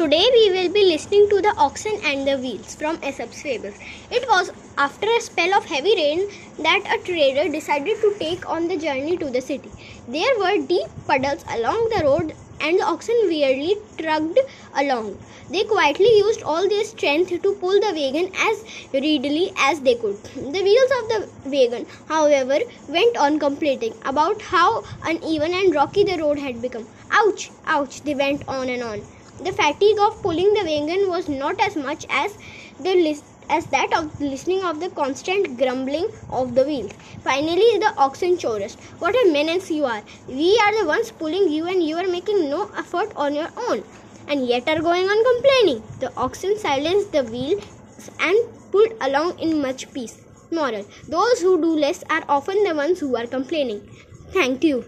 Today we will be listening to the oxen and the wheels from Aesop's fables. It was after a spell of heavy rain that a trader decided to take on the journey to the city. There were deep puddles along the road and the oxen weirdly trudged along. They quietly used all their strength to pull the wagon as readily as they could. The wheels of the wagon, however, went on complaining about how uneven and rocky the road had become. Ouch, ouch, they went on and on. The fatigue of pulling the wagon was not as much as the list as that of listening of the constant grumbling of the wheels. Finally, the oxen chorused, What a menace you are! We are the ones pulling you, and you are making no effort on your own, and yet are going on complaining. The oxen silenced the wheels and pulled along in much peace. Moral Those who do less are often the ones who are complaining. Thank you.